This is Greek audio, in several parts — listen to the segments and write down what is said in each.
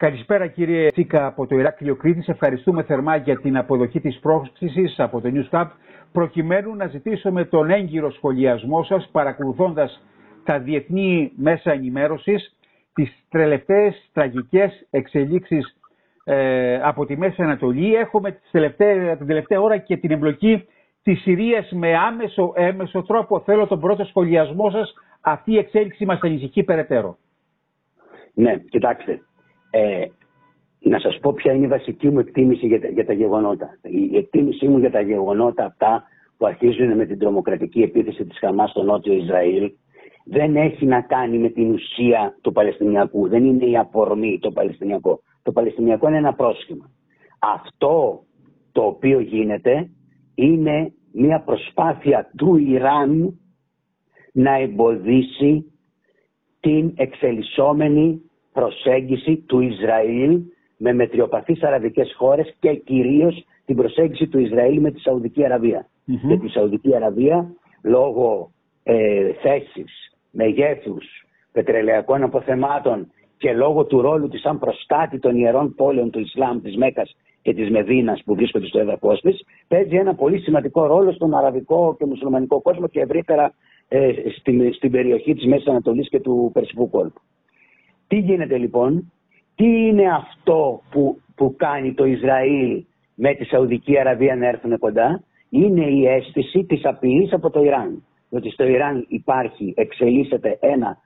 Καλησπέρα κύριε Τσίκα από το Ηράκλειο Κρήτης. Ευχαριστούμε θερμά για την αποδοχή της πρόσκλησης από το News Cup προκειμένου να ζητήσουμε τον έγκυρο σχολιασμό σας παρακολουθώντας τα διεθνή μέσα ενημέρωσης τις τελευταίες τραγικές εξελίξεις ε, από τη Μέση Ανατολή. Έχουμε τις τελευταία, την τελευταία ώρα και την εμπλοκή της Συρίας με άμεσο έμεσο τρόπο. Θέλω τον πρώτο σχολιασμό σας. Αυτή η εξέλιξη μας ανησυχεί περαιτέρω. Ναι, κοιτάξτε. Ε, να σας πω ποια είναι η βασική μου εκτίμηση για τα, για τα γεγονότα. Η εκτίμησή μου για τα γεγονότα αυτά που αρχίζουν με την τρομοκρατική επίθεση της Χαμάς στο νότιο Ισραήλ δεν έχει να κάνει με την ουσία του Παλαιστινιακού. Δεν είναι η αφορμή το Παλαιστινιακό. Το Παλαιστινιακό είναι ένα πρόσχημα. Αυτό το οποίο γίνεται είναι μια προσπάθεια του Ιράν να εμποδίσει την εξελισσόμενη προσέγγιση του Ισραήλ με μετριοπαθείς αραβικές χώρες και κυρίως την προσέγγιση του Ισραήλ με τη Σαουδική Αραβία. Mm-hmm. Και τη Σαουδική Αραβία λόγω ε, θέσης, μεγέθους, πετρελαϊκών αποθεμάτων και λόγω του ρόλου της σαν προστάτη των ιερών πόλεων του Ισλάμ, της Μέκας και της Μεδίνας που βρίσκονται στο έδαφος της, παίζει ένα πολύ σημαντικό ρόλο στον αραβικό και μουσουλμανικό κόσμο και ευρύτερα ε, στην, στην περιοχή της Μέσης Ανατολής και του Περσικού κόλπου. Τι γίνεται λοιπόν, τι είναι αυτό που, που κάνει το Ισραήλ με τη Σαουδική Αραβία να έρθουν κοντά, είναι η αίσθηση της απειλής από το Ιράν. Ότι στο Ιράν υπάρχει, εξελίσσεται ένα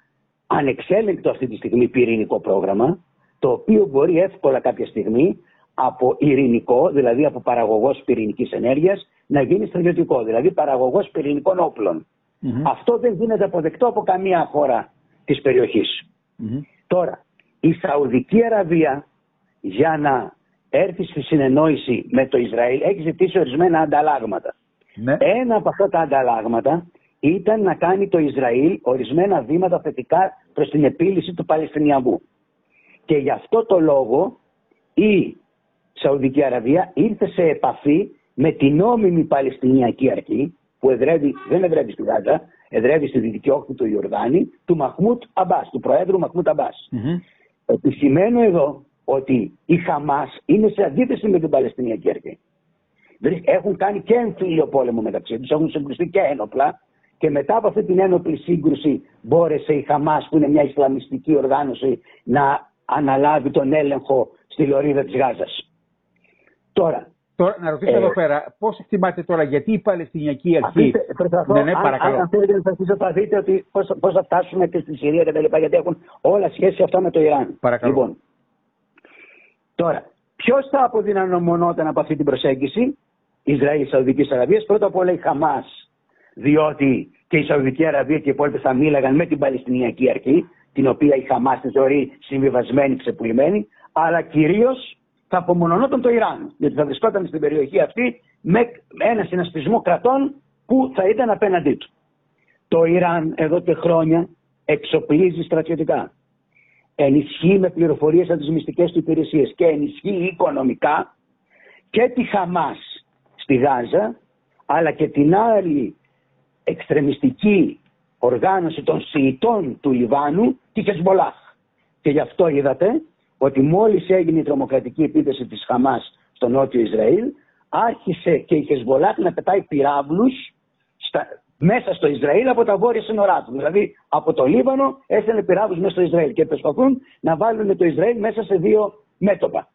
ανεξέλεγκτο αυτή τη στιγμή πυρηνικό πρόγραμμα, το οποίο μπορεί εύκολα κάποια στιγμή από ειρηνικό, δηλαδή από παραγωγός πυρηνικής ενέργειας, να γίνει στρατιωτικό, δηλαδή παραγωγός πυρηνικών Αυτό δεν γίνεται αποδεκτό από καμία χώρα της περιοχής. Τώρα, η Σαουδική Αραβία για να έρθει στη συνεννόηση με το Ισραήλ έχει ζητήσει ορισμένα ανταλλάγματα. Ναι. Ένα από αυτά τα ανταλλάγματα ήταν να κάνει το Ισραήλ ορισμένα βήματα θετικά προς την επίλυση του Παλαιστινιανού. Και γι' αυτό το λόγο η Σαουδική Αραβία ήρθε σε επαφή με την νόμιμη Παλαιστινιακή αρχή που εδρεύει, δεν εδρεύει στη Γάζα, εδρεύει στη δυτική όχθη του Ιορδάνη, του Μαχμούτ Αμπάς, του Προέδρου Μαχμούτ Αμπάς. Mm-hmm. Επισημαίνω εδώ ότι η Χαμάς είναι σε αντίθεση με την Παλαιστινιακή αρχή. Έχουν κάνει και εμφύλιο πόλεμο μεταξύ τους, έχουν συγκρουστεί και ένοπλα και μετά από αυτή την ένοπλη σύγκρουση μπόρεσε η Χαμάς, που είναι μια Ισλαμιστική οργάνωση, να αναλάβει τον έλεγχο στη λωρίδα της Γάζας. Τώρα, Τώρα, να ρωτήσω ε, εδώ πέρα, πώς εκτιμάτε τώρα, γιατί η Παλαιστινιακή Αρχή. ναι, ναι, παρακαλώ. Αν, αν θέλετε να σας θα δείτε ότι πώς θα φτάσουμε και στη Συρία κτλ. Γιατί έχουν όλα σχέση αυτά με το Ιράν. Παρακαλώ. Λοιπόν, τώρα, ποιος θα αποδυναμωνόταν από αυτή την προσέγγιση, Ισραήλ, Σαουδικής Αραβίας, πρώτα απ' όλα η Χαμάς. Διότι και η Σαουδική Αραβία και οι υπόλοιπε θα μίλαγαν με την Παλαιστινιακή Αρχή, την οποία η Χαμάς τη θεωρεί συμβιβασμένη, ξεπουλημένη, αλλά κυρίως θα απομονωνόταν το Ιράν. Γιατί θα βρισκόταν στην περιοχή αυτή με ένα συνασπισμό κρατών που θα ήταν απέναντί του. Το Ιράν εδώ και χρόνια εξοπλίζει στρατιωτικά. Ενισχύει με πληροφορίες από τις μυστικές του υπηρεσίες και ενισχύει οικονομικά και τη Χαμάς στη Γάζα αλλά και την άλλη εξτρεμιστική οργάνωση των Σιητών του Λιβάνου, τη Χεσμολάχ. Και γι' αυτό είδατε ότι μόλις έγινε η τρομοκρατική επίθεση της Χαμάς στο νότιο Ισραήλ, άρχισε και η Χεσμολάχ να πετάει πυράβλους μέσα στο Ισραήλ από τα βόρεια σύνορά του. Δηλαδή από το Λίβανο έστελνε πυράβλους μέσα στο Ισραήλ και προσπαθούν να βάλουν το Ισραήλ μέσα σε δύο μέτωπα.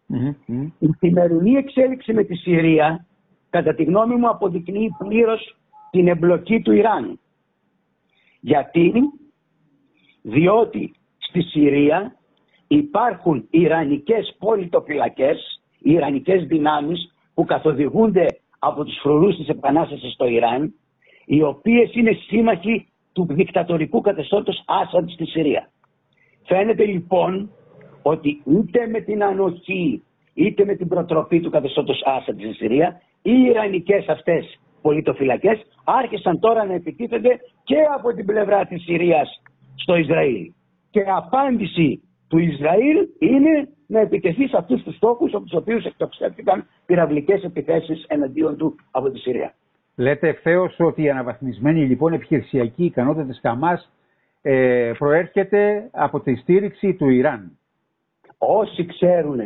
Η σημερινή εξέλιξη με τη Συρία, κατά τη γνώμη μου, αποδεικνύει πλήρως την εμπλοκή του Ιράν. Γιατί, διότι στη Συρία υπάρχουν Ιρανικές πολιτοφυλακές, Ιρανικές δυνάμεις που καθοδηγούνται από τους φρουρούς της Επανάστασης στο Ιράν, οι οποίες είναι σύμμαχοι του δικτατορικού καθεστώτος Άσαντ στη Συρία. Φαίνεται λοιπόν ότι ούτε με την ανοχή είτε με την προτροπή του καθεστώτος Άσαντ στη Συρία οι Ιρανικές αυτές πολιτοφυλακές άρχισαν τώρα να επιτίθενται και από την πλευρά της Συρίας στο Ισραήλ. Και απάντηση του Ισραήλ είναι να επιτεθεί σε αυτούς τους στόχους από τους οποίους εκτοξεύτηκαν πυραυλικές επιθέσεις εναντίον του από τη Συρία. Λέτε ευθέως ότι η αναβαθμισμένη λοιπόν επιχειρησιακή ικανότητα της Χαμάς ε, προέρχεται από τη στήριξη του Ιράν. όσοι ξέρουν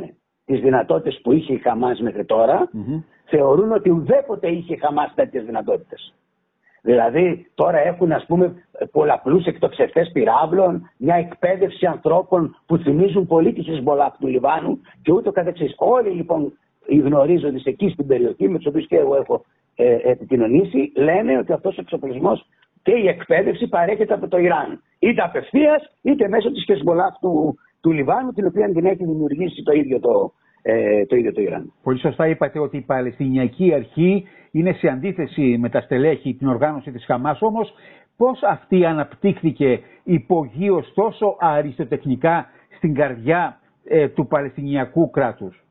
τις δυνατότητες που είχε η Χαμάς μέχρι θεωρούν ότι ουδέποτε είχε η Χαμάς τέτοιες δυνατότητες. Δηλαδή τώρα έχουν ας πούμε πολλαπλούς εκτοξευτές πυράβλων, μια εκπαίδευση ανθρώπων που θυμίζουν πολύ τη Χεσμολάχ του Λιβάνου και ούτω καθεξής. Όλοι λοιπόν οι γνωρίζοντες εκεί στην περιοχή με τους οποίους και εγώ έχω ε, επικοινωνήσει λένε ότι αυτός ο εξοπλισμός και η εκπαίδευση παρέχεται από το Ιράν. Είτε απευθείας είτε μέσω της Χεσμολάχ του, του Λιβάνου, την οποία την έχει δημιουργήσει το ίδιο το, ε, το ίδιο το Ιράν. Πολύ σωστά είπατε ότι η Παλαιστινιακή Αρχή είναι σε αντίθεση με τα στελέχη, την οργάνωση της Χαμάς, όμως πώς αυτή αναπτύχθηκε υπογείως τόσο αριστοτεχνικά στην καρδιά ε, του Παλαιστινιακού κράτους;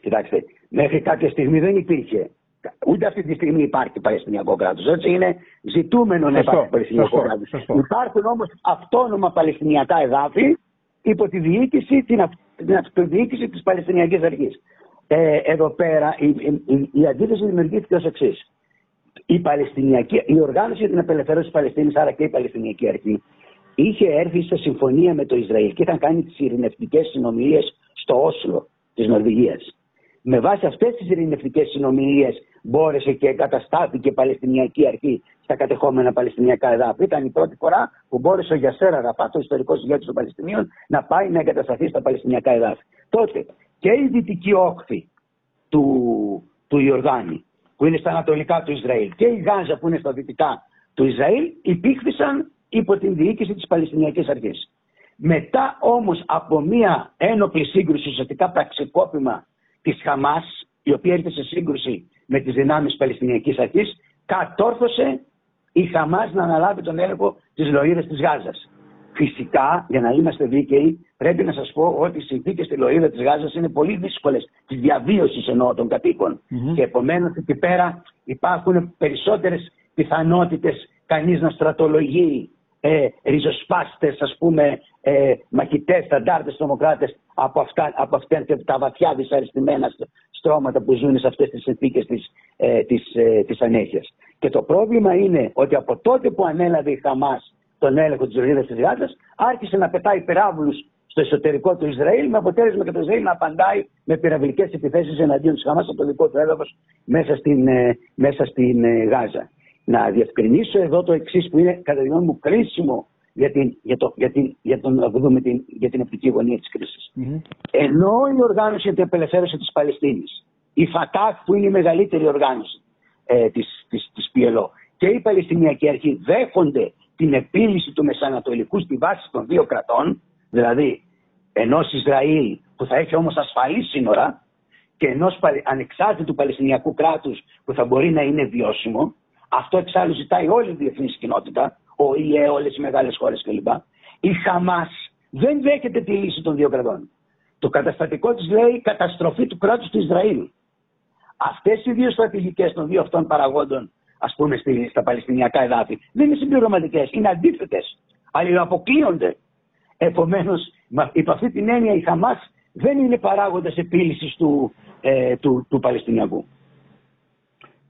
Κοιτάξτε, μέχρι κάποια στιγμή δεν υπήρχε. Ούτε αυτή τη στιγμή υπάρχει Παλαιστινιακό κράτος. Έτσι είναι ζητούμενο να υπάρχει Παλαιστινιακό κράτος. Υπάρχουν όμως αυτόνομα Παλαιστινιακά εδάφη υπό τη διοίκηση, την, την αυτοδιοίκηση της Παλαιστινιακής Αρχής. Ε, εδώ πέρα η, η, η αντίθεση δημιουργήθηκε ως εξής. Η, Παλαιστινιακή, η οργάνωση για την απελευθέρωση της Παλαιστίνης, άρα και η Παλαιστινιακή Αρχή, είχε έρθει σε συμφωνία με το Ισραήλ και είχαν κάνει τις ειρηνευτικές συνομιλίες στο Όσλο της Νορβηγίας. Με βάση αυτές τις ειρηνευτικές συνομιλίες μπόρεσε και εγκαταστάθηκε η Παλαιστινιακή Αρχή στα κατεχόμενα Παλαιστινιακά εδάφη. Ήταν η πρώτη φορά που μπόρεσε ο Γιασέρα Ραφάτ, ο ιστορικός ηγέτης των Παλαιστινίων, να πάει να εγκατασταθεί στα Παλαιστινιακά εδάφη. Τότε και η δυτική όχθη του, του Ιορδάνη, που είναι στα ανατολικά του Ισραήλ, και η Γάζα, που είναι στα δυτικά του Ισραήλ, υπήρχαν υπό την διοίκηση της Παλαιστινιακής Αρχής. Μετά όμως από μια ένοπλη σύγκρουση, ουσιαστικά πραξικόπημα της Χαμάς, η οποία έρχεται σε σύγκρουση με τις δυνάμεις Παλαιστινιακής Αρχής, κατόρθωσε η Χαμάς να αναλάβει τον έλεγχο της λωρίδα της Γάζας. Φυσικά, για να είμαστε δίκαιοι, πρέπει να σας πω ότι οι συνθήκες στη λωρίδα της Γάζας είναι πολύ δύσκολες, της διαβίωσης εννοώ των κατοικων Και επομένως εκεί πέρα υπάρχουν περισσότερες πιθανότητες κανείς να στρατολογεί ε, ριζοσπάστες, ας πούμε, ε, μαχητές, ταντάρτες, τρομοκράτες από αυτά, από αυτά τα βαθιά δυσαρεστημένα στρώματα που ζουν σε αυτές τις συνθήκες της, ε, της, ε, της ανέχειας. Και το πρόβλημα είναι ότι από τότε που ανέλαβε η Χαμάς τον έλεγχο της Ρωσίδας της Γάζας, άρχισε να πετάει πυράβλους στο εσωτερικό του Ισραήλ, με αποτέλεσμα και το Ισραήλ να απαντάει με πυραυλικές επιθέσεις εναντίον της Χαμάς από το δικό του έδαφος μέσα στην, ε, μέσα στην ε, Γάζα. Να διευκρινίσω εδώ το εξής που είναι κατά τη γνώμη μου κρίσιμο για την, για το, για την, για τον, δούμε την, για την οπτική γωνία της κρίσης. Mm-hmm. Ενώ η οργάνωση για την απελευθέρωση της Παλαιστίνης, η ΦΑΤΑΚ που είναι η μεγαλύτερη οργάνωση ε, της, της, της PLO και η Παλαιστινιακή Αρχή δέχονται την επίλυση του Μεσανατολικού στη βάση των δύο κρατών, δηλαδή ενός Ισραήλ που θα έχει όμως ασφαλή σύνορα και ενός ανεξάρτητου Παλαιστινιακού κράτους που θα μπορεί να είναι βιώσιμο, αυτό εξάλλου ζητάει όλη η διεθνής κοινότητα, ο ΙΕ, όλες οι μεγάλες χώρες κλπ. Η Χαμάς δεν δέχεται τη λύση των δύο κρατών. Το καταστατικό της λέει καταστροφή του κράτους του Ισραήλ. Αυτές οι δύο στρατηγικές των δύο αυτών παραγόντων, ας πούμε, στα Παλαιστινιακά εδάφη, δεν είναι συμπληρωματικές, είναι αντίθετες. Αλληλοαποκλείονται. Επομένως, υπ' αυτή την έννοια η Χαμάς δεν είναι παράγοντας επίλυσης του, ε, του, του Παλαιστινιακού.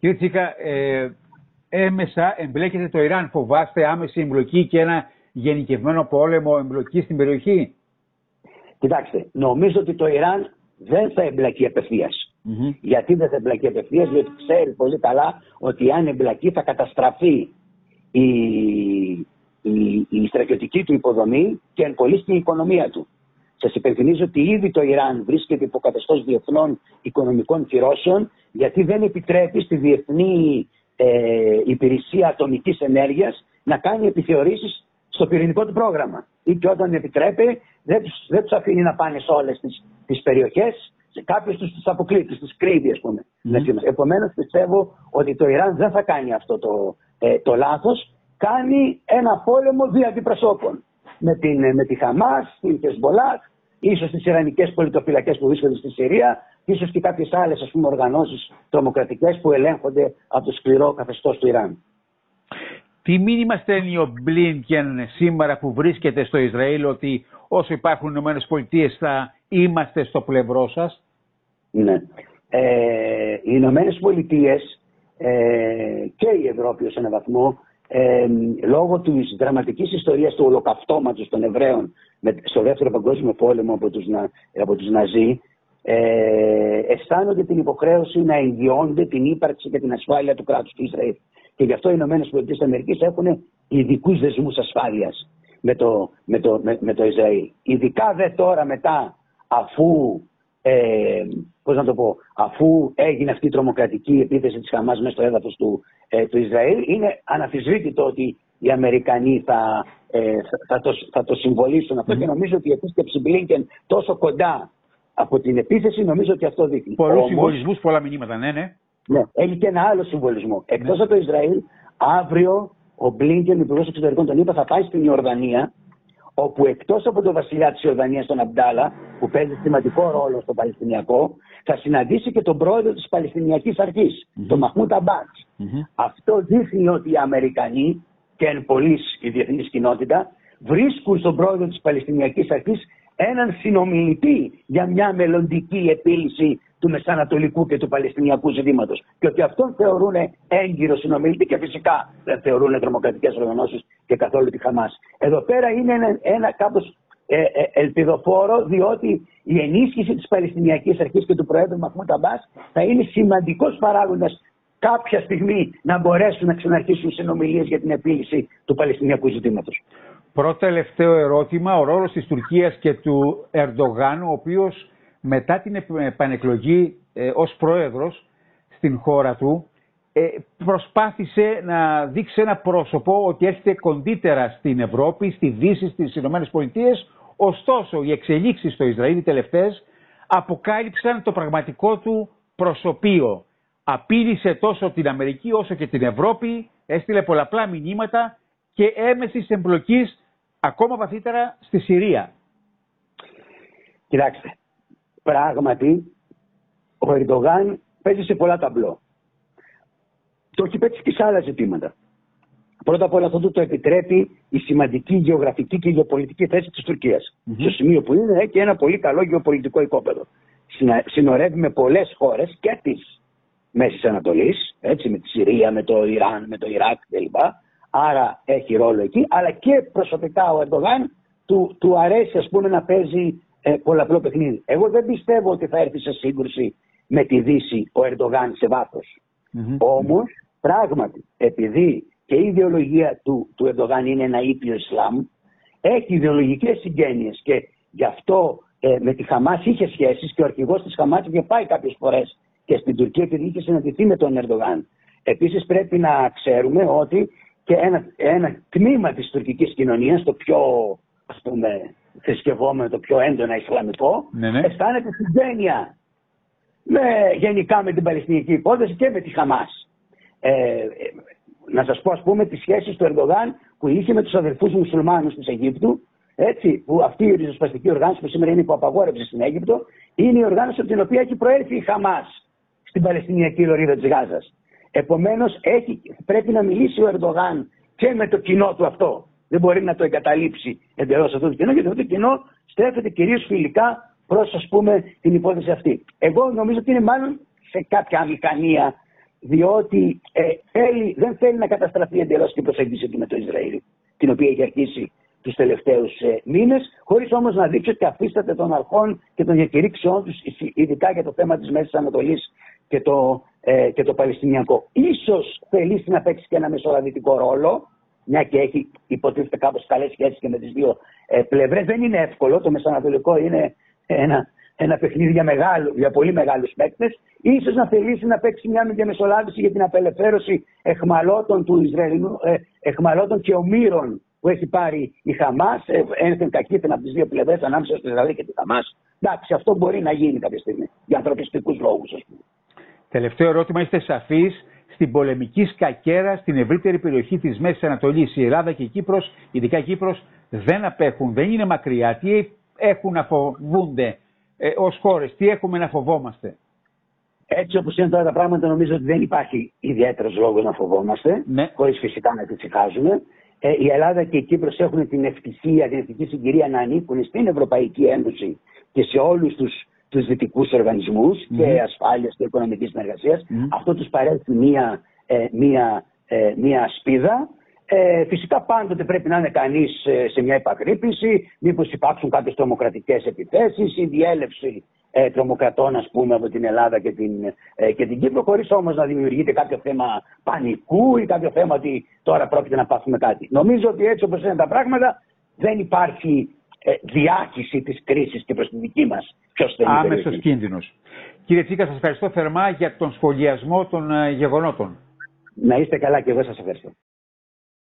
Κύριε Τσίκα, ε, έμεσα εμπλέκεται το Ιράν. Φοβάστε άμεση εμπλοκή και ένα γενικευμένο πόλεμο εμπλοκής στην περιοχή; Κοιτάξτε, νομίζω ότι το Ιράν δεν θα εμπλακεί Γιατί δεν θα εμπλακεί απευθείας, γιατί ξέρει πολύ καλά ότι αν εμπλακεί θα καταστραφεί η, η, η στρατιωτική του υποδομή και εν πολύ στην οικονομία του. Σας υπενθυμίζω ότι ήδη το Ιράν βρίσκεται υπό καθεστώ διεθνών οικονομικών κυρώσεων, γιατί δεν επιτρέπει στη διεθνή ε, υπηρεσία ατομικής ενέργειας να κάνει επιθεωρήσεις στο πυρηνικό του πρόγραμμα. Ή και όταν επιτρέπει, δεν τους δεν τους αφήνει να πάνε σε όλες τις περιοχές, σε κάποιε τους τι αποκλεί, τι κρύβει, ας πούμε. Mm. Επομένως, πιστεύω ότι το Ιράν δεν θα κάνει αυτό το, ε, το λάθος. Κάνει ένα πόλεμο δια αντιπροσώπων. Με, την, με τη Χαμάς, την Χεσμολάχ, ίσως τις Ιρανικές πολιτοφυλακές που βρίσκονται στη Συρία, ίσως και κάποιες άλλες οργανώσεις τρομοκρατικές που ελέγχονται από το σκληρό καθεστώς του Ιράν. Τι μήνυμα στέλνει ο Μπλίνκεν σήμερα που βρίσκεται στο Ισραήλ ότι όσο υπάρχουν Ηνωμένες Πολιτείες θα είμαστε στο πλευρό σας; Ναι. Ε, οι Ηνωμένες Πολιτείες ε, και η Ευρώπη ως έναν βαθμό ε, λόγω της δραματικής ιστορίας του ολοκαυτώματος των Εβραίων με, στο δεύτερο παγκόσμιο πόλεμο από τους, από τους Ναζί ε, αισθάνονται την υποχρέωση να εγγυώνται την ύπαρξη και την ασφάλεια του κράτους του Ισραήλ. Και γι' αυτό οι ΗΠΑ έχουν ειδικούς δεσμούς ασφάλειας με το, με, το, με, με το Ισραήλ. Ειδικά δε τώρα μετά αφού ε, πώς να το πω, αφού έγινε αυτή η τρομοκρατική επίθεση της Χαμάς μέσα στο έδαφος του, ε, του Ισραήλ, είναι αναφυσβήτητο ότι οι Αμερικανοί θα, ε, θα, το, θα το συμβολήσουν αυτό και νομίζω ότι η επίσκεψη Μπλίνκεν τόσο κοντά από την επίθεση νομίζω ότι αυτό δείχνει. Πολλούς συμβολισμούς, πολλά μηνύματα, ναι, ναι. Ναι, έχει και ένα άλλο συμβολισμό. Εκτός ναι. από το Ισραήλ, αύριο ο Μπλίνκεν, υπουργός εξωτερικών, τον είπα, θα πάει στην Ιορδανία όπου εκτός από τον βασιλιά της Ιορδανίας τον Αμπτάλα, που παίζει σημαντικό ρόλο στο Παλαιστινιακό, θα συναντήσει και τον πρόεδρο της Παλαιστινιακής Αρχής, mm-hmm. τον Μαχμούτ Αυτό δείχνει ότι οι Αμερικανοί και εν πολλής η διεθνής κοινότητα βρίσκουν στον πρόεδρο της Παλαιστινιακής Αρχής έναν συνομιλητή για μια μελλοντική επίλυση του Μεσανατολικού και του Παλαιστινιακού ζητήματος. Και ότι αυτόν θεωρούν έγκυρο συνομιλητή και φυσικά δεν θεωρούν τρομοκρατικές οργανώσεις και καθόλου τη Χαμάς. Εδώ πέρα είναι ένα, ένα κάπως ε, ε, ελπιδοφόρο, διότι η ενίσχυση της Παλαιστινιακής Αρχής και του Προέδρου Μαχμούτ Αμπά θα είναι σημαντικός παράγοντας κάποια στιγμή να μπορέσουν να ξαναρχίσουν συνομιλίες για την επίλυση του Παλαιστινιακού ζητήματος. Πρώτο τελευταίο ερώτημα, ο ρόλος της Τουρκίας και του Ερντογάν, ο οποίος μετά την επανεκλογή ε, ως πρόεδρος στην χώρα του ε, προσπάθησε να δείξει ένα πρόσωπο ότι έρχεται κοντύτερα στην Ευρώπη, στη Δύση, στις Ηνωμένες Πολιτείες. Ωστόσο, οι εξελίξεις στο Ισραήλ οι τελευταίες αποκάλυψαν το πραγματικό του προσωπείο. Απείλησε τόσο την Αμερική όσο και την Ευρώπη, έστειλε πολλαπλά μηνύματα και έμεση εμπλοκής ακόμα βαθύτερα στη Συρία. Κοιτάξτε, πράγματι ο Ερντογάν παίζει σε πολλά ταμπλό. Το έχει παίξει και σε άλλα ζητήματα. Πρώτα απ' όλα αυτό το επιτρέπει η σημαντική γεωγραφική και γεωπολιτική θέση της Τουρκίας. Mm-hmm. Στο σημείο που είναι έχει ένα πολύ καλό γεωπολιτικό οικόπεδο. Συνορεύει με πολλές χώρες και της Μέσης Ανατολής, έτσι, με τη Συρία, με το Ιράν, με το Ιράκ κλπ. Άρα έχει ρόλο εκεί, αλλά και προσωπικά ο Ερντογάν του, του αρέσει ας πούμε να παίζει ε, πολλαπλό παιχνίδι. Εγώ δεν πιστεύω ότι θα έρθει σε σύγκρουση με τη Δύση ο Ερντογάν σε βάθος. Mm-hmm. Όμως πράγματι επειδή και η ιδεολογία του, του Ερντογάν είναι ένα ήπιο Ισλάμ έχει ιδεολογικές συγγένειες και γι' αυτό ε, με τη Χαμάς είχε σχέσεις και ο αρχηγός της Χαμάς είχε πάει κάποιες φορές και στην Τουρκία επειδή είχε συναντηθεί με τον Ερντογάν. Επίσης πρέπει να ξέρουμε ότι και ένα, ένα τμήμα της τουρκικής κοινωνίας, το πιο ας πούμε θρησκευόμενο, το πιο έντονα Ισλαμικό, ναι, ναι. αισθάνεται συγγένεια με, γενικά με την Παλαιστινική υπόθεση και με τη Χαμάς. Ε, να σας πω ας πούμε τις σχέσεις του Ερντογάν που είχε με τους αδερφούς μουσουλμάνους της Αιγύπτου, έτσι, που αυτή η ριζοσπαστική οργάνωση που σήμερα είναι υπό απαγόρευση στην Αίγυπτο, είναι η οργάνωση από την οποία έχει προέρθει η Χαμάς στην Παλαιστινιακή λωρίδα της Γάζας. Επομένως πρέπει να μιλήσει ο Ερντογάν και με το κοινό του αυτό. Δεν μπορεί να το εγκαταλείψει εντελώς αυτό το κοινό γιατί αυτό το κοινό στρέφεται κυρίως φιλικά προς ας πούμε την υπόθεση αυτή. Εγώ νομίζω ότι είναι μάλλον σε κάποια αμηχανία διότι ε, θέλει, δεν θέλει να καταστραφεί εντελώς την προσέγγιση του με το Ισραήλ την οποία έχει αρχίσει τους τελευταίους ε, μήνες, χωρίς όμως να δείξει ότι αφίσταται των αρχών και των διακηρύξεών τους, ειδικά για το θέμα της Μέσης Ανατολής και το, ε, και το Παλαιστινιακό. Ίσως θελήσει να παίξει και ένα μεσολαβητικό ρόλο, μια και έχει υποτίθεται κάπως καλές σχέσεις και με τις δύο ε, πλευρές. Δεν είναι εύκολο, το Μεσανατολικό είναι ένα, ένα παιχνίδι για, μεγάλο, για πολύ μεγάλους παίκτες. Ίσως να θελήσει να παίξει μια διαμεσολάβηση για την απελευθέρωση εχμαλώτων του Ισραηλινού, ε, εχμαλώτων και ομήρων που έχει πάρει η Χαμάς, ε, ένθεν κακήθεν από τις δύο πλευρές ανάμεσα στο Ισραήλ και τη Χαμάς. Εντάξει, αυτό μπορεί να γίνει κάποια στιγμή για ανθρωπιστικούς λόγους, ας πούμε. Τελευταίο ερώτημα, είστε σαφείς; Στην πολεμική σκακέρα στην ευρύτερη περιοχή της Μέσης Ανατολής. Η Ελλάδα και η Κύπρος, ειδικά η Κύπρος, δεν απέχουν, δεν είναι μακριά. Τι έχουν να φοβούνται ε, ως χώρες, τι έχουμε να φοβόμαστε; Έτσι όπως είναι τώρα τα πράγματα, νομίζω ότι δεν υπάρχει ιδιαίτερος λόγος να φοβόμαστε, ναι. χωρίς φυσικά να τις Ε, η Ελλάδα και η Κύπρος έχουν την ευτυχία, την ευτυχή συγκυρία να ανήκουν στην Ευρωπαϊκή Ένωση και σε όλους τους τους δυτικούς οργανισμούς mm-hmm. και ασφάλειας και οικονομικής συνεργασίας. Mm-hmm. Αυτό τους παρέχει μία, ε, μία, ε, μία σπίδα. Ε, φυσικά πάντοτε πρέπει να είναι κανείς ε, σε μια επαγρύπνηση, μήπως υπάρξουν κάποιες τρομοκρατικές επιθέσεις, η διέλευση ε, τρομοκρατών, ας πούμε, από την Ελλάδα και την, ε, και την Κύπρο, χωρίς όμως να δημιουργείται κάποιο θέμα πανικού ή κάποιο θέμα ότι τώρα πρόκειται να πάθουμε κάτι. Νομίζω ότι έτσι όπως είναι τα πράγματα, δεν υπάρχει ε, διάχυση της κρίσης και προς τη δική μας. Ποιος θέλει. Άμεσος κίνδυνος. Κύριε Τσίκα, σας ευχαριστώ θερμά για τον σχολιασμό των ε, γεγονότων. Να είστε καλά και εγώ σας ευχαριστώ.